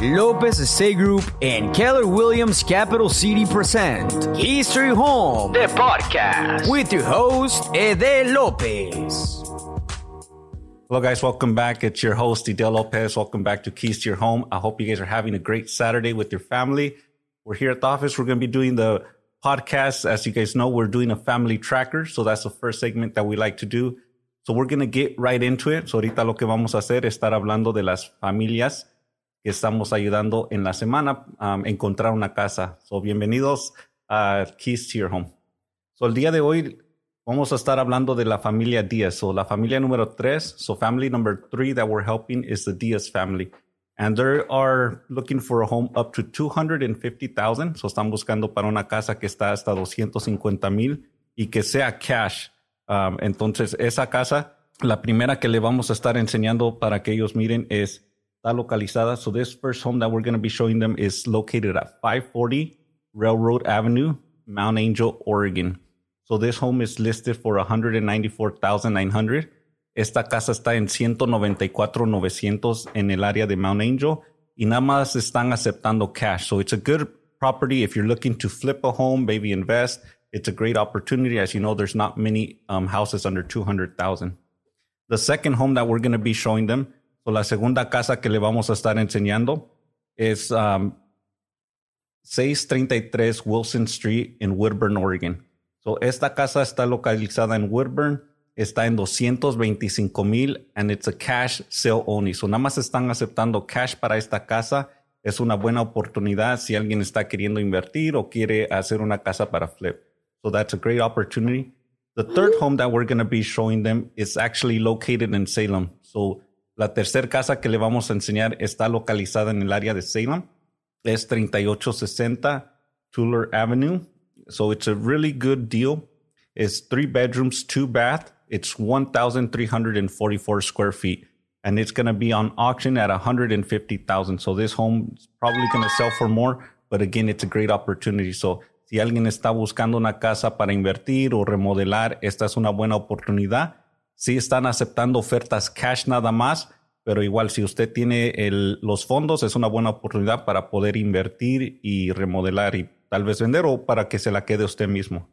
Lopez Estate Group and Keller Williams Capital City present History Home, the podcast, with your host, Ede Lopez. Hello, guys. Welcome back. It's your host, Idel Lopez. Welcome back to Keys to Your Home. I hope you guys are having a great Saturday with your family. We're here at the office. We're going to be doing the podcast. As you guys know, we're doing a family tracker. So that's the first segment that we like to do. So we're going to get right into it. So ahorita lo que vamos a hacer es estar hablando de las familias que estamos ayudando en la semana a um, encontrar una casa. So, bienvenidos a Keys to Your Home. So, el día de hoy vamos a estar hablando de la familia Diaz. So, la familia número tres. So, family number three that we're helping is the Diaz family. And they are looking for a home up to 250,000. So, están buscando para una casa que está hasta 250 mil y que sea cash. Um, entonces, esa casa, la primera que le vamos a estar enseñando para que ellos miren es está localizada. So this first home that we're going to be showing them is located at 540 Railroad Avenue, Mount Angel, Oregon. So this home is listed for 194,900. Esta casa está en 194,900 en el área de Mount Angel y nada más están aceptando cash. So it's a good property if you're looking to flip a home, maybe invest. It's a great opportunity. As you know, there's not many um, houses under 200,000. The second home that we're going to be showing them La segunda casa que le vamos a estar enseñando es um, 633 Wilson Street en Woodburn, Oregon. So, esta casa está localizada en Woodburn, está en 225 mil and it's a cash sale only. So, nada más están aceptando cash para esta casa. Es una buena oportunidad si alguien está queriendo invertir o quiere hacer una casa para flip. So, that's a great opportunity. The third home that we're going to be showing them is actually located in Salem. So, La tercera casa que le vamos a enseñar está localizada en el área de Salem. Es 3860 Tuller Avenue. So it's a really good deal. It's three bedrooms, two bath. It's 1,344 square feet. And it's going to be on auction at 150,000. So this home is probably going to sell for more. But again, it's a great opportunity. So si alguien está buscando una casa para invertir o remodelar, esta es una buena oportunidad. Sí están aceptando ofertas cash nada más, pero igual si usted tiene los fondos es una buena oportunidad para poder invertir y remodelar y tal vez vender o para que se la quede usted mismo.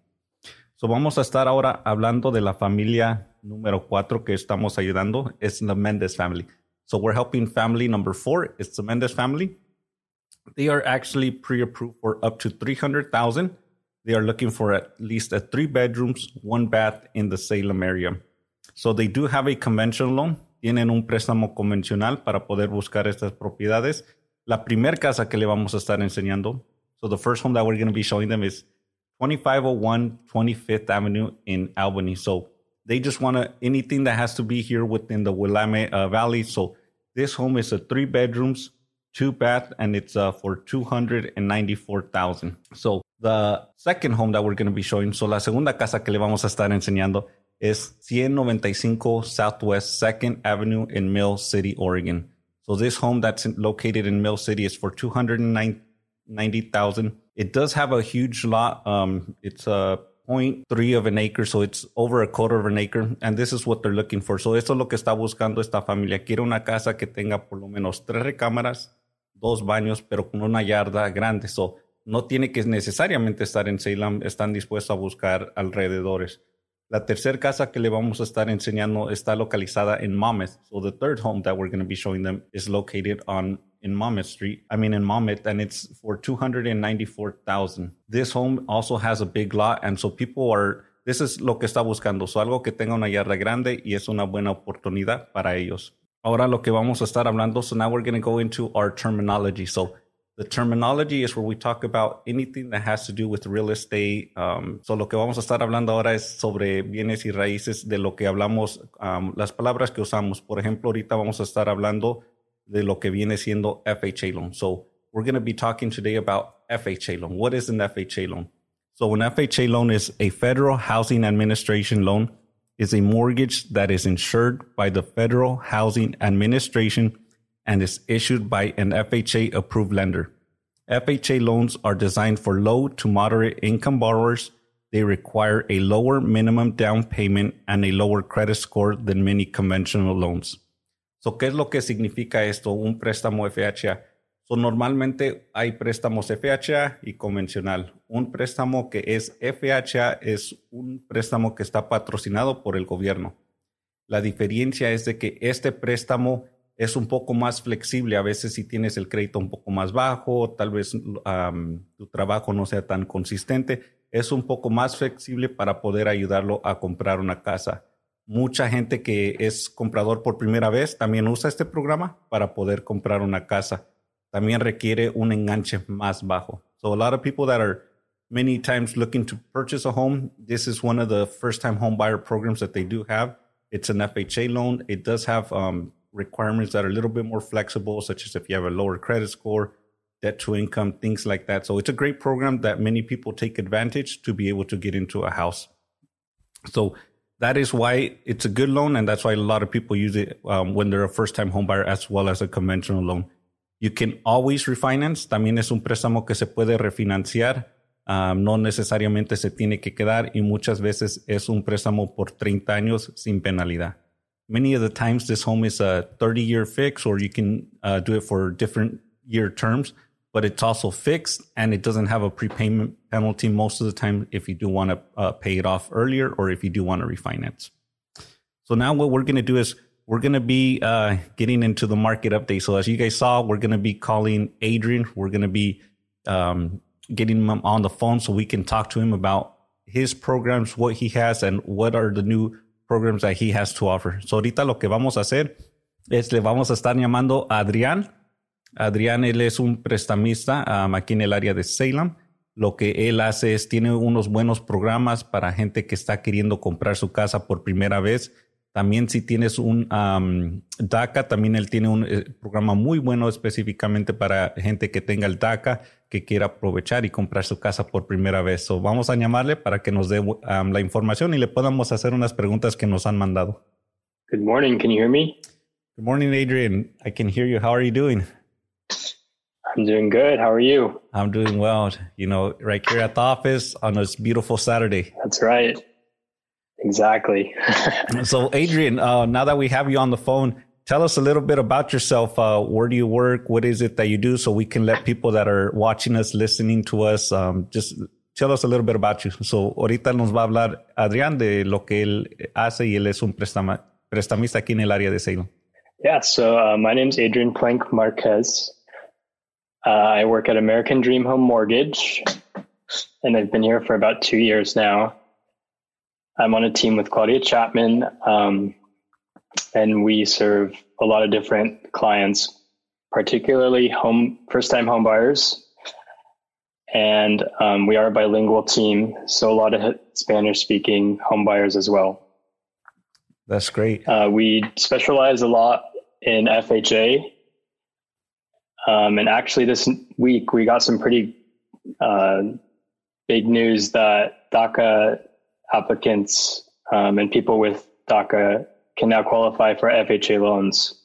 So vamos a estar ahora hablando de la familia número cuatro que estamos ayudando, es the Mendes family. So we're helping family number four, it's the Mendes family. They are actually pre-approved for up to 300,000. They are looking for at least a three bedrooms, one bath in the Salem area. So they do have a conventional loan. Tienen un préstamo convencional para poder buscar estas propiedades. La primera casa que le vamos a estar enseñando. So the first home that we're going to be showing them is 2501 25th Avenue in Albany. So they just want to, anything that has to be here within the Willamette uh, Valley. So this home is a three bedrooms, two bath, and it's uh, for 294,000. So the second home that we're going to be showing, so la segunda casa que le vamos a estar enseñando es 195 Southwest 2nd Avenue in Mill City, Oregon. So this home that's located in Mill City is for 290,000. It does have a huge lot. Um, it's a 0.3 of an acre, so it's over a quarter of an acre, and this is what they're looking for. So esto es lo que está buscando esta familia. Quiere una casa que tenga por lo menos tres recámaras, dos baños, pero con una yarda grande. So no tiene que necesariamente estar en Salem, están dispuestos a buscar alrededores. La tercera casa que le vamos a estar enseñando está localizada en Monmouth. So the third home that we're going to be showing them is located on in Monmouth Street. I mean in Monmouth, and it's for two hundred and ninety-four thousand. This home also has a big lot, and so people are. This is lo que está buscando. So algo que tenga una yarda grande y es una buena oportunidad para ellos. Ahora lo que vamos a estar hablando. So now we're going to go into our terminology. So the terminology is where we talk about anything that has to do with real estate. Um, so lo que vamos a estar hablando ahora es sobre bienes y raíces de lo que hablamos, um, las palabras que usamos. Por ejemplo, ahorita vamos a estar hablando de lo que viene siendo FHA loan. So we're going to be talking today about FHA loan. What is an FHA loan? So an FHA loan is a federal housing administration loan is a mortgage that is insured by the Federal Housing Administration and is issued by an FHA approved lender. FHA loans are designed for low to moderate income borrowers. They require a lower minimum down payment and a lower credit score than many conventional loans. So, ¿qué es lo que significa esto? Un préstamo FHA. So, normalmente hay préstamos FHA y convencional. Un préstamo que es FHA es un préstamo que está patrocinado por el gobierno. La diferencia es de que este préstamo es un poco más flexible. A veces si tienes el crédito un poco más bajo, tal vez tu trabajo no sea tan consistente, es un poco más flexible para poder ayudarlo a comprar una casa. Mucha gente que es comprador por primera vez también usa este programa para poder comprar una casa. También requiere un enganche más bajo. So a lot of people that are many times looking to purchase a home, this is one of the first time home buyer programs that they do have. It's an FHA loan. It does have um, requirements that are a little bit more flexible, such as if you have a lower credit score, debt to income, things like that. So it's a great program that many people take advantage to be able to get into a house. So that is why it's a good loan, and that's why a lot of people use it um, when they're a first-time homebuyer as well as a conventional loan. You can always refinance. También es un préstamo que se puede refinanciar. Um, no necesariamente se tiene que quedar y muchas veces es un préstamo por 30 años sin penalidad. Many of the times this home is a 30 year fix or you can uh, do it for different year terms but it's also fixed and it doesn't have a prepayment penalty most of the time if you do want to uh, pay it off earlier or if you do want to refinance. So now what we're going to do is we're going to be uh, getting into the market update. So as you guys saw we're going to be calling adrian. We're going to be um, getting him on the phone so we can talk to him about his programs what he has and what are the new programs that he has to offer. So ahorita lo que vamos a hacer es le vamos a estar llamando a Adrián. Adrián, él es un prestamista um, aquí en el área de Salem. Lo que él hace es, tiene unos buenos programas para gente que está queriendo comprar su casa por primera vez también si tienes un DACA, también él tiene un eh, programa muy bueno específicamente para gente que tenga el DACA, que quiera aprovechar y comprar su casa por primera vez. So, vamos a llamarle para que nos dé la información y le podamos hacer unas preguntas que nos han mandado. Good morning. Can you hear me? Good morning, Adrian. I can hear you. How are you doing? I'm doing good. How are you? I'm doing well. You know, right here at the office on this beautiful Saturday. That's right. Exactly. so, Adrian, uh, now that we have you on the phone, tell us a little bit about yourself. Uh, where do you work? What is it that you do? So we can let people that are watching us, listening to us, um, just tell us a little bit about you. So, ahorita nos va a hablar Adrián de lo que él hace y él es un prestama, prestamista aquí en el área de Salem. Yeah, so uh, my name is Adrian Plank Marquez. Uh, I work at American Dream Home Mortgage, and I've been here for about two years now. I'm on a team with Claudia Chapman, um, and we serve a lot of different clients, particularly home first-time home buyers. And um, we are a bilingual team, so a lot of Spanish-speaking home buyers as well. That's great. Uh, we specialize a lot in FHA, um, and actually this week we got some pretty uh, big news that DACA applicants um, and people with DACA can now qualify for FHA loans.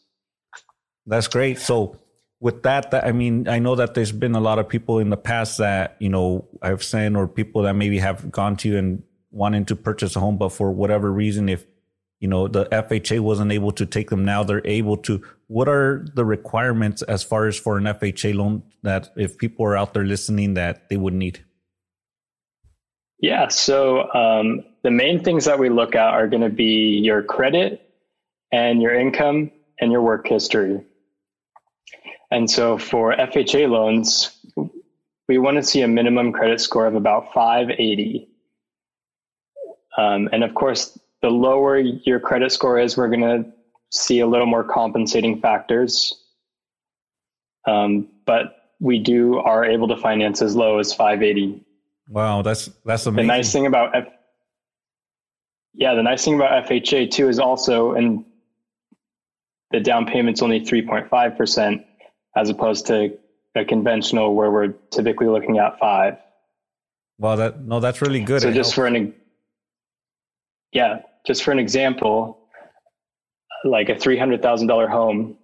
That's great. So with that, that, I mean, I know that there's been a lot of people in the past that, you know, I've seen or people that maybe have gone to you and wanting to purchase a home, but for whatever reason, if, you know, the FHA wasn't able to take them now, they're able to. What are the requirements as far as for an FHA loan that if people are out there listening that they would need? Yeah. So um, the main things that we look at are going to be your credit and your income and your work history. And so for FHA loans, we want to see a minimum credit score of about 580. Um, and of course, the lower your credit score is, we're going to see a little more compensating factors. Um, but we do are able to finance as low as 580. Wow, that's that's amazing. The nice thing about F- yeah, the nice thing about FHA too is also and the down payment's only 3.5 percent as opposed to a conventional where we're typically looking at five. Well, that no, that's really good. So it just helps. for an yeah, just for an example, like a three hundred thousand dollar home,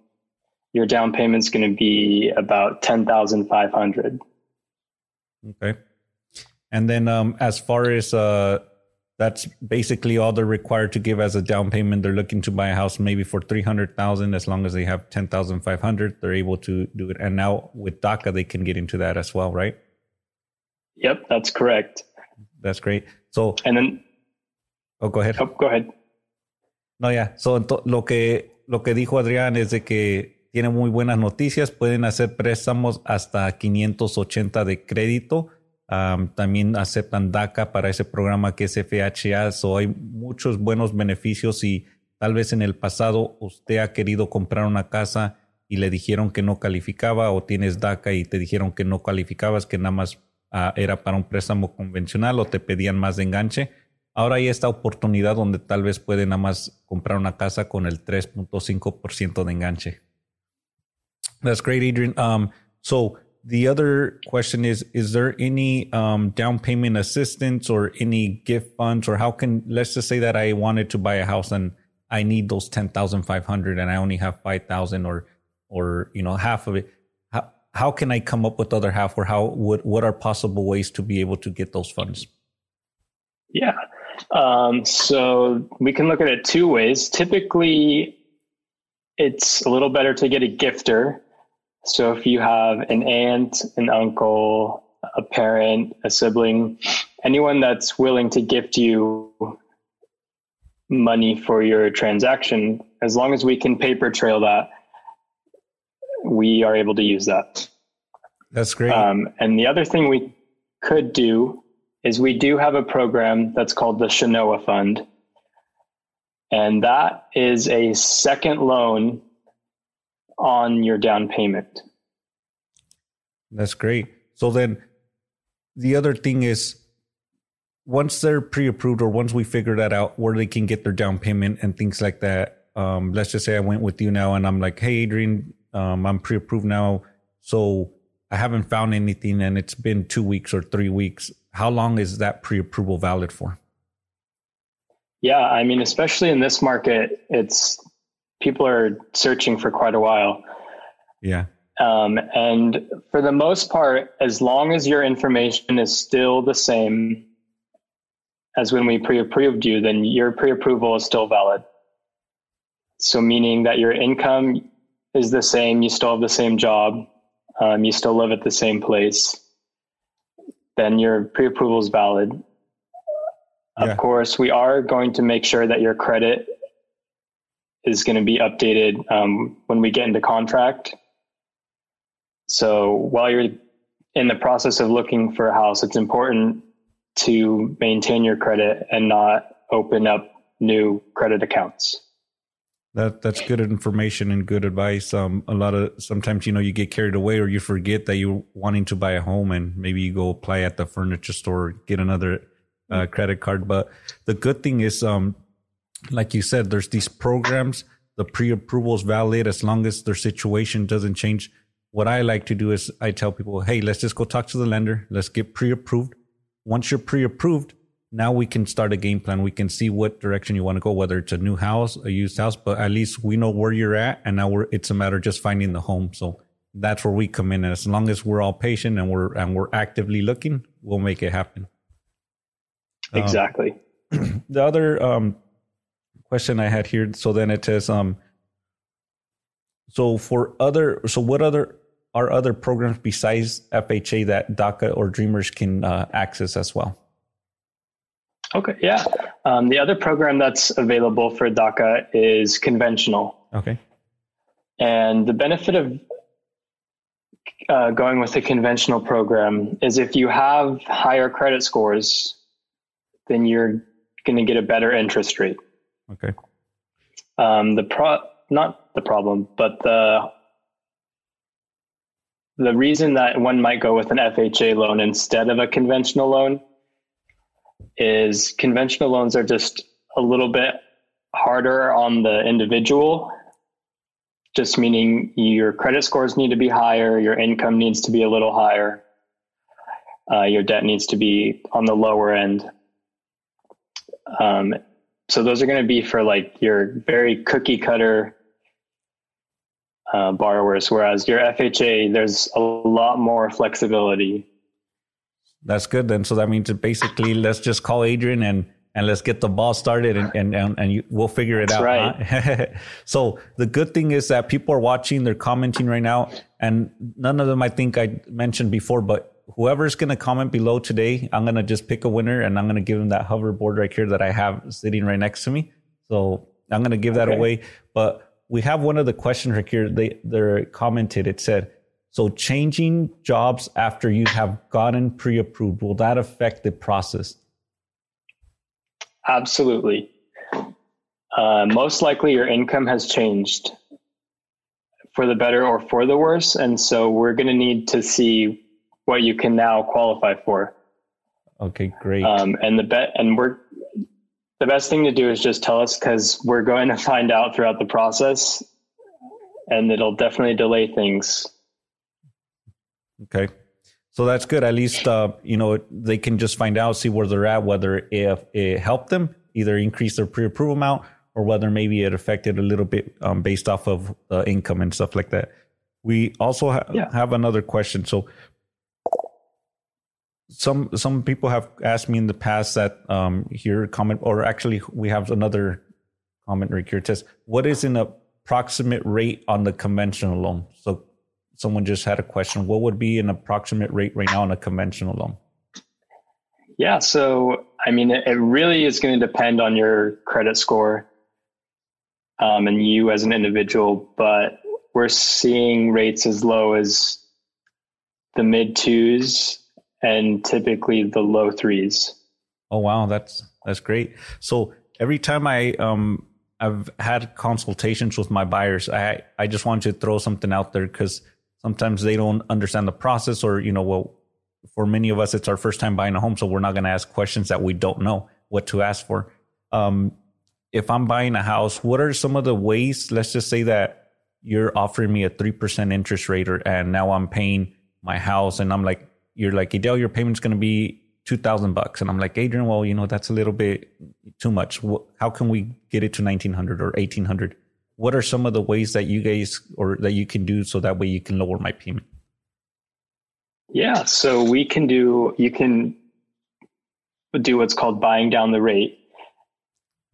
your down payment's going to be about ten thousand five hundred. Okay. And then um, as far as uh, that's basically all they're required to give as a down payment. They're looking to buy a house maybe for 300,000 as long as they have 10,500, they're able to do it. And now with DACA they can get into that as well, right? Yep, that's correct. That's great. So And then Oh, go ahead. Oh, go ahead. No, ya. So, lo que lo que dijo Adrián es de que tiene muy buenas noticias, pueden hacer préstamos hasta 580 de crédito también aceptan DACA para ese programa que es FHA. So hay muchos buenos beneficios y tal vez en el pasado usted ha querido comprar una casa y le dijeron que no calificaba o tienes DACA y te dijeron que no calificabas, que nada más ah, era para un préstamo convencional o te pedían más de enganche. Ahora hay esta oportunidad donde tal vez puede nada más comprar una casa con el 3.5% de enganche. That's great, Adrian. Um, so the other question is is there any um, down payment assistance or any gift funds or how can let's just say that i wanted to buy a house and i need those 10500 and i only have 5000 or or you know half of it. How, how can i come up with other half or how would what are possible ways to be able to get those funds? Yeah. Um, so we can look at it two ways. Typically it's a little better to get a gifter so if you have an aunt, an uncle, a parent, a sibling, anyone that's willing to gift you money for your transaction, as long as we can paper trail that, we are able to use that. That's great. Um, and the other thing we could do is we do have a program that's called the Chenoa Fund. And that is a second loan on your down payment. That's great. So then the other thing is once they're pre-approved or once we figure that out where they can get their down payment and things like that um, let's just say i went with you now and i'm like hey adrian um, i'm pre-approved now so i haven't found anything and it's been two weeks or three weeks how long is that pre-approval valid for yeah i mean especially in this market it's people are searching for quite a while. Yeah. Um, and for the most part, as long as your information is still the same as when we pre approved you, then your pre approval is still valid. So, meaning that your income is the same, you still have the same job, um, you still live at the same place, then your pre approval is valid. Yeah. Of course, we are going to make sure that your credit is going to be updated um, when we get into contract. So while you're in the process of looking for a house, it's important to maintain your credit and not open up new credit accounts. That that's good information and good advice. Um, a lot of sometimes you know you get carried away or you forget that you're wanting to buy a home and maybe you go apply at the furniture store get another uh, credit card. But the good thing is um, like you said, there's these programs. The pre-approval is valid as long as their situation doesn't change. What I like to do is I tell people, hey, let's just go talk to the lender. Let's get pre-approved. Once you're pre-approved, now we can start a game plan. We can see what direction you want to go, whether it's a new house, a used house, but at least we know where you're at. And now we're, it's a matter of just finding the home. So that's where we come in. And as long as we're all patient and we're, and we're actively looking, we'll make it happen. Exactly. Um, the other, um, question I had here. So then it says, um, so for other, so what other are other programs besides FHA that DACA or Dreamers can uh, access as well? Okay, yeah. Um, the other program that's available for DACA is conventional. Okay. And the benefit of uh, going with a conventional program is if you have higher credit scores, then you're going to get a better interest rate. Okay. Um, the pro not the problem, but the the reason that one might go with an FHA loan instead of a conventional loan is conventional loans are just a little bit harder on the individual just meaning your credit scores need to be higher your income needs to be a little higher uh, your debt needs to be on the lower end um, so those are going to be for like your very cookie cutter uh, borrowers, whereas your FHA, there's a lot more flexibility. That's good then. So that means basically, let's just call Adrian and and let's get the ball started and, and, and, and you, we'll figure it That's out. Right. Huh? so the good thing is that people are watching, they're commenting right now, and none of them I think I mentioned before, but whoever's going to comment below today, I'm going to just pick a winner and I'm going to give them that hoverboard right here that I have sitting right next to me. So I'm going to give that Okay. away. But we have one of the questions right here. They, they're commented. It said, so changing jobs after you have gotten pre-approved, will that affect the process? Absolutely. Uh, most likely, your income has changed for the better or for the worse, and so we're going to need to see what you can now qualify for. Okay, great. Um, and the bet, and we're the best thing to do is just tell us because we're going to find out throughout the process, and it'll definitely delay things. Okay. So that's good. At least, uh, you know, they can just find out, see where they're at, whether if it helped them either increase their pre-approval amount or whether maybe it affected a little bit um, based off of uh, income and stuff like that. We also ha- Yeah. have another question. So some some people have asked me in the past that um, here comment, or actually we have another comment right here. It says, what is an approximate rate on the conventional loan? So someone just had a question. What would be an approximate rate right now on a conventional loan? Yeah, so I mean, it, it really is going to depend on your credit score um, and you as an individual, but we're seeing rates as low as the mid twos and typically the low threes. Oh wow, that's that's great. So every time I um I've had consultations with my buyers, I I just want to throw something out there because sometimes they don't understand the process, or you know, well, for many of us, it's our first time buying a home, so we're not going to ask questions that we don't know what to ask for. Um, if I'm buying a house, what are some of the ways? Let's just say that you're offering me a three percent interest rate, or and now I'm paying my house, and I'm like, you're like, Adele, your payment's going to be two thousand bucks, and I'm like, Adrian, well, you know, that's a little bit too much. How can we get it to nineteen hundred or eighteen hundred? What are some of the ways that you guys or that you can do so that way you can lower my payment? Yeah, so we can do, you can do what's called buying down the rate.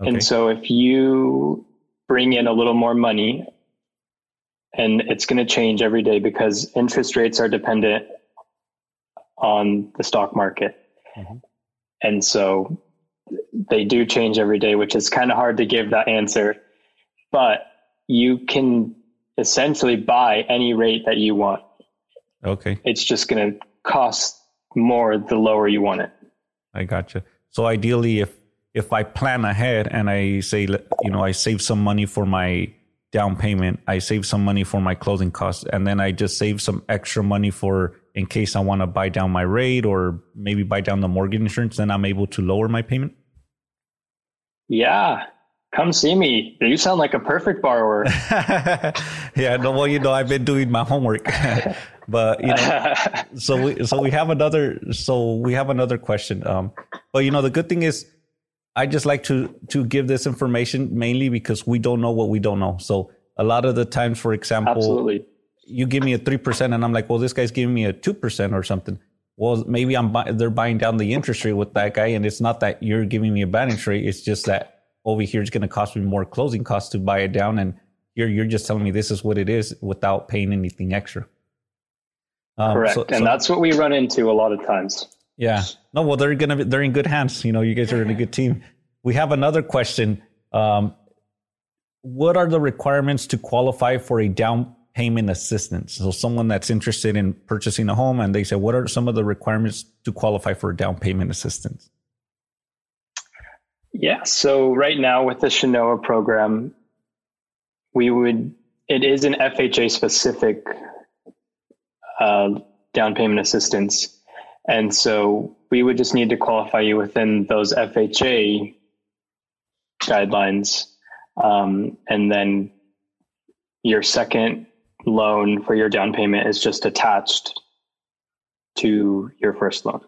Okay. And so if you bring in a little more money, and it's going to change every day because interest rates are dependent on the stock market. Mhm. And so they do change every day, which is kind of hard to give that answer. But you can essentially buy any rate that you want. okay, It's just going to cost more the lower you want it. I gotcha. So ideally, if if I plan ahead and I say, you know, I save some money for my down payment, I save some money for my closing costs, and then I just save some extra money for in case I want to buy down my rate or maybe buy down the mortgage insurance, then I'm able to lower my payment. Yeah. Come see me. You sound like a perfect borrower. yeah, no, well, you know, I've been doing my homework, but you know, so we so we have another so we have another question. Um, but you know, the good thing is, I just like to to give this information mainly because we don't know what we don't know. So a lot of the times, for example, Absolutely. You give me a three percent, and I'm like, well, this guy's giving me a two percent or something. Well, maybe I'm buy- they're buying down the interest rate with that guy, and it's not that you're giving me a bad interest rate. It's just that over here it's going to cost me more closing costs to buy it down, and you're you're just telling me this is what it is without paying anything extra. Um, Correct. so- and so- that's what we run into a lot of times. yeah. No, well, they're gonna be, they're in good hands. You know, you guys are in a good team. We have another question. Um, what are the requirements to qualify for a down payment assistance? So, someone that's interested in purchasing a home, and they say, what are some of the requirements to qualify for down payment assistance? Yeah. So right now with the Chenoa program, we would it is an FHA specific uh, down payment assistance, and so we would just need to qualify you within those FHA guidelines, um, and then your second loan for your down payment is just attached to your first loan.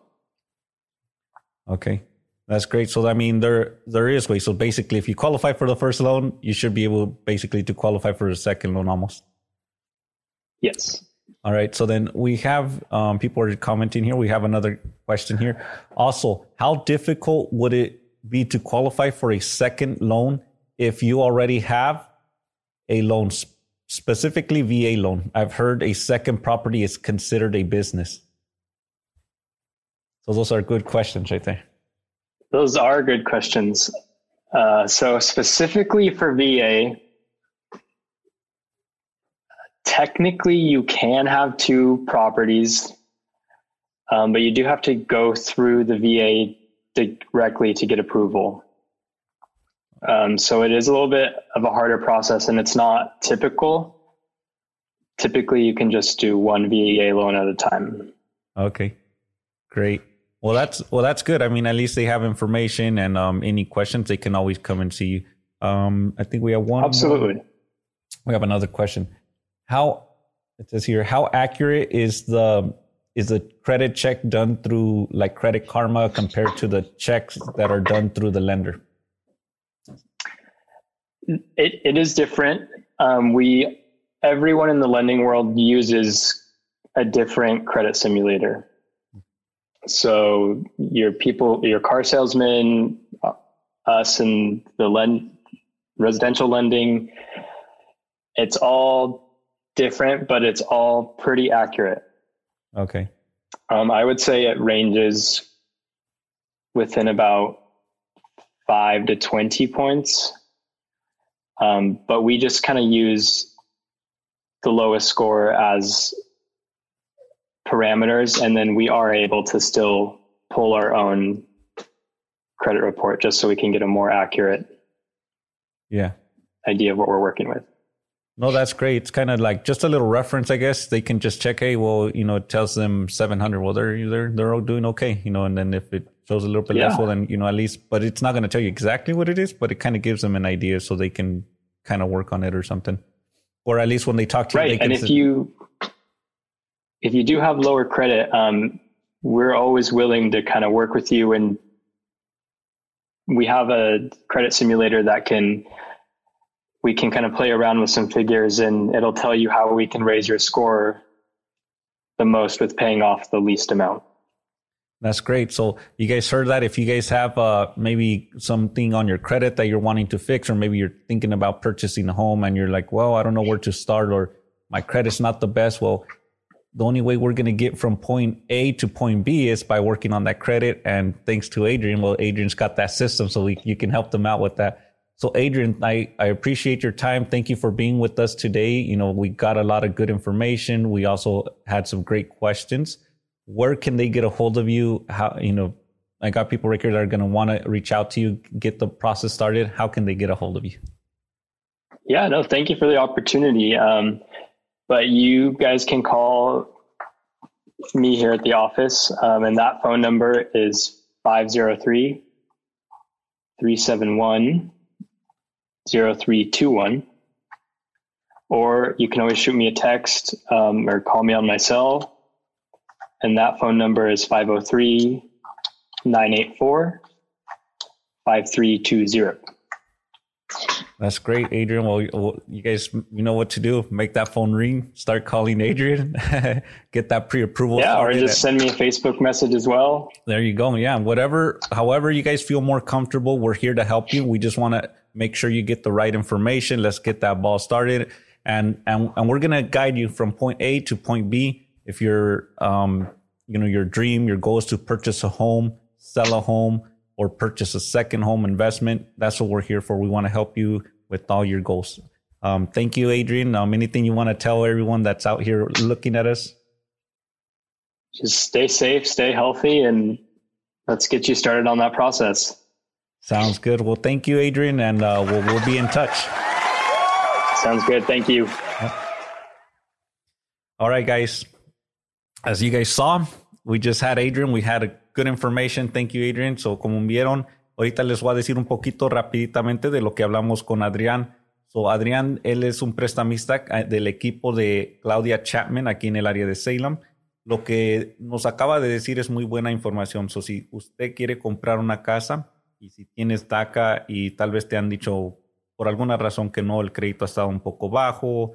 Okay. That's great. So, I mean, there there is ways. So, basically, if you qualify for the first loan, you should be able basically to qualify for the second loan almost. Yes. All right. So then we have um, people are commenting here. We have another question here. Also, how difficult would it be to qualify for a second loan if you already have a loan, specifically VA loan? I've heard a second property is considered a business. So those are good questions right there. Those are good questions. Uh, so specifically for VA, technically you can have two properties, um, but you do have to go through the VA directly to get approval. Um, so it is a little bit of a harder process and it's not typical. Typically, you can just do one VA loan at a time. Okay, great. Well, that's well, that's good. I mean, at least they have information, and um, any questions they can always come and see you. Um, I think we have one. Absolutely. More. We have another question. How it says here? How accurate is the is the credit check done through like Credit Karma compared to the checks that are done through the lender? It it is different. Um, we everyone in the lending world uses a different credit simulator. So your people, your car salesman, uh, us, and the lend residential lending, it's all different, but it's all pretty accurate. Okay. Um, I would say it ranges within about five to 20 points. Um, but we just kind of use the lowest score as parameters, and then we are able to still pull our own credit report just so we can get a more accurate yeah idea of what we're working with. No, that's great. It's kind of like just a little reference, I guess. They can just check, hey, well, you know, it tells them 700. Well, they're they're they're all doing okay, you know. And then if it shows a little bit yeah. less, well, then you know, at least. But it's not going to tell you exactly what it is, but it kind of gives them an idea so they can kind of work on it or something, or at least when they talk to right. you, right. And if you if you do have lower credit, um, we're always willing to kind of work with you. And we have a credit simulator that can, we can kind of play around with some figures and it'll tell you how we can raise your score the most with paying off the least amount. That's great. So you guys heard that. If you guys have uh, maybe something on your credit that you're wanting to fix, or maybe you're thinking about purchasing a home and you're like, well, I don't know where to start, or my credit's not the best. Well, the only way we're going to get from point A to point B is by working on that credit. And thanks to Adrian, well, Adrian's got that system, so we, you can help them out with that. So, Adrian, I, I appreciate your time. Thank you for being with us today. You know, we got a lot of good information. We also had some great questions. Where can they get a hold of you? How, you know, I got people right here that are going to want to reach out to you, get the process started. How can they get a hold of you? Yeah, no, thank you for the opportunity. Um, but you guys can call me here at the office, um, and that phone number is 503 371 0321. Or you can always shoot me a text um, or call me on my cell. And that phone number is 503 984 5320. That's great, Adrian. Well, you guys, you know what to do. Make that phone ring. Start calling Adrian. Get that pre-approval. Yeah, or just send me a Facebook message as well. There you go. Yeah, whatever, however you guys feel more comfortable, we're here to help you. We just want to make sure you get the right information. Let's get that ball started, and and and we're gonna guide you from point A to point B. If your um, you know, your dream, your goal is to purchase a home, sell a home or purchase a second home investment, that's what we're here for. We want to help you with all your goals. Um, thank you, Adrian. Um, anything you want to tell everyone that's out here looking at us? Just stay safe, stay healthy, and let's get you started on that process. Sounds good. Well, thank you, Adrian, and uh, we'll, we'll be in touch. Sounds good. Thank you. All right, guys. As you guys saw, we just had Adrian. We had a good information. Thank you, Adrian. So, como vieron, ahorita les voy a decir un poquito rapiditamente de lo que hablamos con Adrián. So, Adrián, él es un prestamista eh, del equipo de Claudia Chapman aquí en el área de Salem. Lo que nos acaba de decir es muy buena información. So, si usted quiere comprar una casa y si tienes DACA y tal vez te han dicho por alguna razón que no, el crédito ha estado un poco bajo,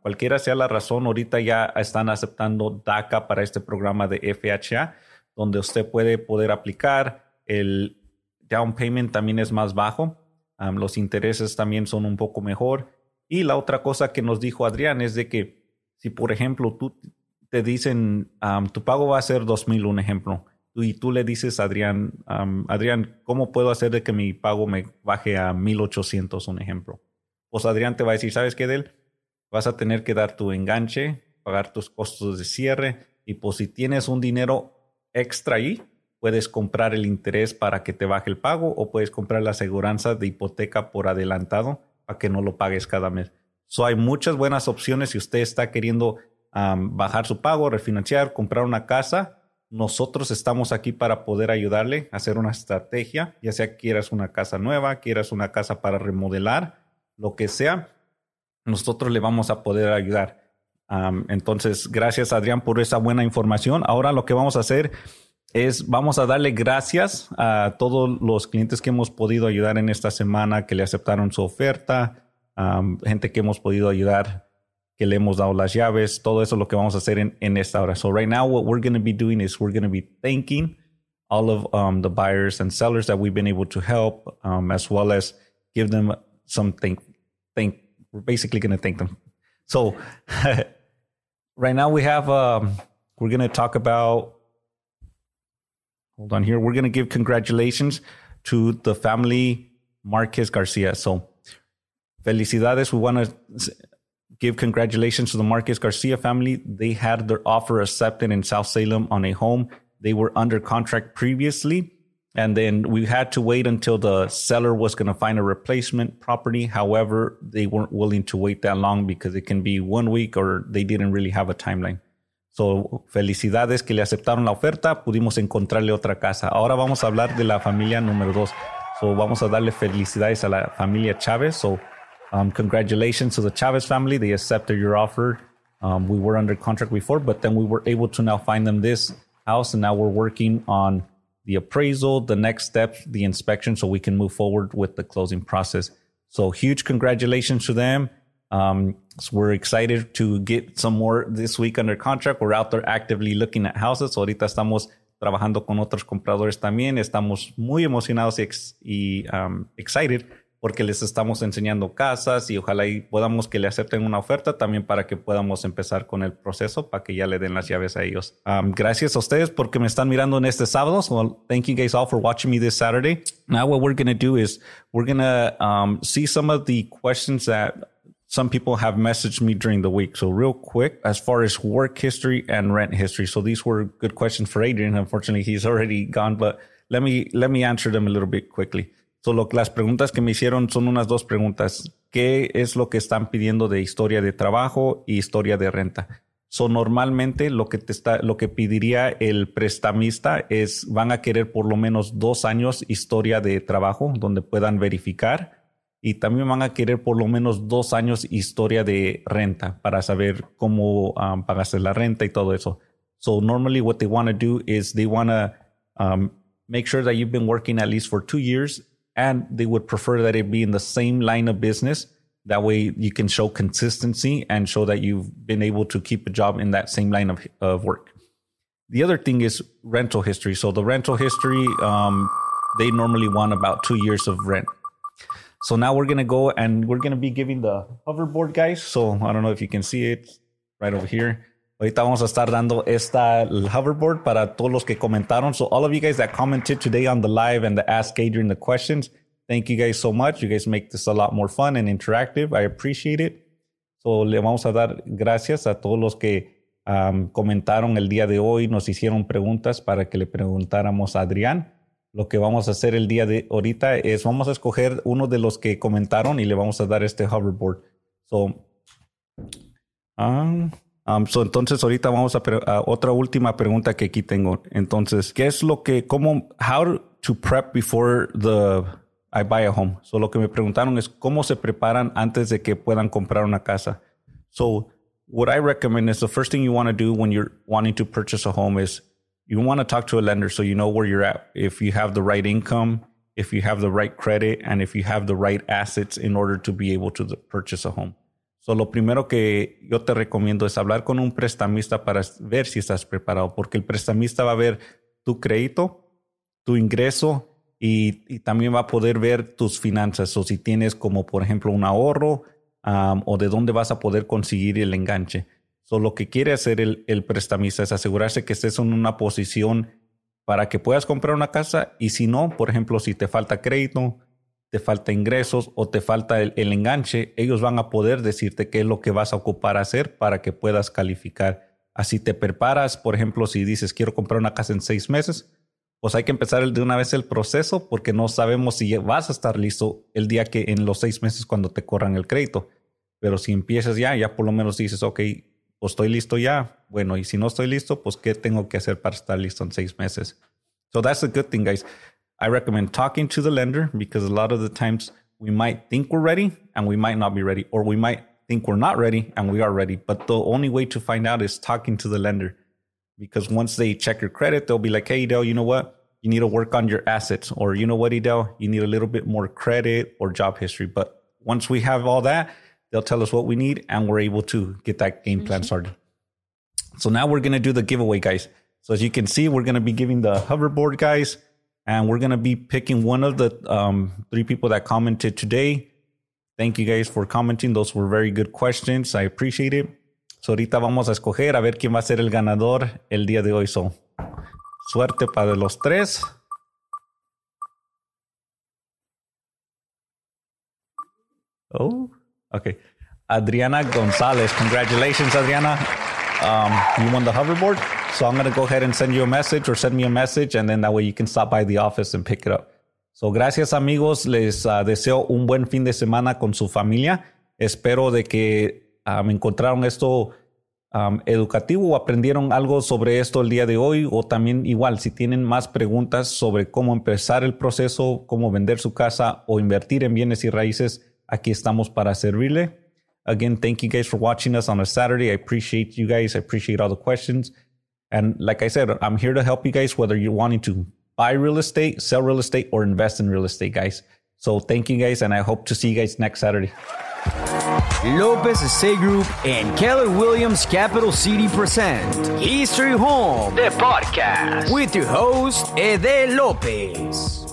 cualquiera sea la razón, ahorita ya están aceptando DACA para este programa de FHA donde usted puede poder aplicar el down payment también es más bajo. los intereses también son un poco mejor. Y la otra cosa que nos dijo Adrián es de que si, por ejemplo, tú te dicen, tu pago va a ser 2000, un ejemplo, y tú le dices a Adrián, Adrián, ¿cómo puedo hacer de que mi pago me baje a 1800, un ejemplo? Pues Adrián te va a decir, ¿sabes qué, Del? Vas a tener que dar tu enganche, pagar tus costos de cierre, y pues si tienes un dinero extra ahí, puedes comprar el interés para que te baje el pago o puedes comprar la aseguranza de hipoteca por adelantado para que no lo pagues cada mes. So, hay muchas buenas opciones si usted está queriendo bajar su pago, refinanciar, comprar una casa nosotros estamos aquí para poder ayudarle a hacer una estrategia, ya sea quieras una casa nueva, quieras una casa para remodelar, lo que sea, nosotros le vamos a poder ayudar. entonces, gracias Adrián por esa buena información. Ahora lo que vamos a hacer es, vamos a darle gracias a todos los clientes que hemos podido ayudar en esta semana, que le aceptaron su oferta, gente que hemos podido ayudar que le hemos dado las llaves, todo eso es lo que vamos a hacer en, en esta hora. So right now, what we're going to be doing is we're going to be thanking all of um, the buyers and sellers that we've been able to help, um, as well as give them some thank, thank, we're basically going to thank them. So right now we have, um, we're going to talk about, hold on here. We're going to give congratulations to the family Marquez Garcia. So felicidades. We want to give congratulations to the Marquez Garcia family. They had their offer accepted in South Salem on a home. They were under contract previously. And then we had to wait until the seller was going to find a replacement property. However, they weren't willing to wait that long because it can be one week or they didn't really have a timeline. So, felicidades que le aceptaron la oferta. Pudimos encontrarle otra casa. Ahora vamos a hablar de la familia número dos. So, vamos a darle felicidades a la familia Chávez. So, um, congratulations to the Chavez family. They accepted your offer. Um, we were under contract before, but then we were able to now find them this house. And now we're working on the appraisal, the next steps, the inspection, so we can move forward with the closing process. So huge congratulations to them. Um, so we're excited to get some more this week under contract. We're out there actively looking at houses. Ahorita estamos trabajando con otros compradores también. Estamos muy emocionados y, ex, y um, excited porque les estamos enseñando casas y ojalá y podamos que le acepten una oferta también para que podamos empezar con el proceso para que ya le den las llaves a ellos. Um, gracias a ustedes porque me están mirando en este sábado. So thank you guys all for watching me this Saturday. Now what we're going to do is we're going to um, see some of the questions that some people have messaged me during the week. So real quick, as far as work history and rent history. So these were good questions for Adrian. Unfortunately, he's already gone, but let me, let me answer them a little bit quickly. Solo las preguntas que me hicieron son unas dos preguntas. ¿Qué es lo que están pidiendo de historia de trabajo y historia de renta? Son normalmente lo que te está, lo que pediría el prestamista es van a querer por lo menos dos años historia de trabajo donde puedan verificar y también van a querer por lo menos dos años historia de renta para saber cómo um, pagarse la renta y todo eso. So normally what they want to do is they want to um, make sure that you've been working at least for two years and they would prefer that it be in the same line of business. That way you can show consistency and show that you've been able to keep a job in that same line of, of work. The other thing is rental history. So the rental history, um, they normally want about two years of rent. So now we're to go and we're to be giving the hoverboard guys. So I don't know if you can see it right over here. Ahorita vamos a estar dando esta hoverboard para todos los que comentaron. So all of you guys that commented today on the live and the Ask Adrian the questions, thank you guys so much. You guys make this a lot more fun and interactive. I appreciate it. So le vamos a dar gracias a todos los que um, comentaron el día de hoy, nos hicieron preguntas para que le preguntáramos a Adrián. Lo que vamos a hacer el día de ahorita es vamos a escoger uno de los que comentaron y le vamos a dar este hoverboard. So, um, Um, so entonces ahorita vamos a, a, otra última pregunta que aquí tengo. Entonces, ¿qué es lo que, cómo, how to prep before the I buy a home? So lo que me preguntaron es cómo se preparan antes de que puedan comprar una casa. So what I recommend is the first thing you want to do when you're wanting to purchase a home is you want to talk to a lender so you know where you're at. If you have the right income, if you have the right credit, and if you have the right assets in order to be able to purchase a home. So, lo primero que yo te recomiendo es hablar con un prestamista para ver si estás preparado, porque el prestamista va a ver tu crédito, tu ingreso y, también va a poder ver tus finanzas o si tienes como por ejemplo un ahorro o de dónde vas a poder conseguir el enganche. So, lo que quiere hacer el, el prestamista es asegurarse que estés en una posición para que puedas comprar una casa y si no, por ejemplo, si te falta crédito, te falta ingresos o te falta el, enganche, ellos van a poder decirte qué es lo que vas a ocupar hacer para que puedas calificar. Así te preparas, por ejemplo, si dices quiero comprar una casa en seis meses, pues hay que empezar de una vez el proceso porque no sabemos si vas a estar listo el día que en los seis meses cuando te corran el crédito. Pero si empiezas ya, ya por lo menos dices, ok, pues estoy listo ya. Bueno, y si no estoy listo, pues qué tengo que hacer para estar listo en seis meses. So that's a good thing, guys. I recommend talking to the lender because a lot of the times we might think we're ready and we might not be ready, or we might think we're not ready and we are ready. But the only way to find out is talking to the lender because once they check your credit, they'll be like, hey, Dell, you know what? You need to work on your assets, or you know what, Dell, you need a little bit more credit or job history. But once we have all that, they'll tell us what we need and we're able to get that game plan mm-hmm. started. So now we're going to do the giveaway, guys. So as you can see, we're going to be giving the hoverboard, guys, and we're going to be picking one of the um, three people that commented today. Thank you guys for commenting. Those were very good questions. I appreciate it. So ahorita vamos a escoger a ver quién va a ser el ganador el día de hoy. So, suerte para los tres. Oh, okay. Adriana Gonzalez. Congratulations, Adriana. Um, you won the hoverboard. So I'm going to go ahead and send you a message or send me a message, and then that way you can stop by the office and pick it up. So, gracias amigos, les uh, deseo un buen fin de semana con su familia. Espero de que um, encontraron esto educativo o aprendieron algo sobre esto el día de hoy o también igual si tienen más preguntas sobre cómo empezar el proceso, cómo vender su casa o invertir en bienes y raíces, aquí estamos para servirle. Again, thank you guys for watching us on a Saturday. I appreciate you guys. I appreciate all the questions. And like I said, I'm here to help you guys, whether you're wanting to buy real estate, sell real estate, or invest in real estate, guys. So thank you guys, and I hope to see you guys next Saturday. Lopez Estate Group and Keller Williams Capital City present History Home, the podcast, with your host, Ede Lopez.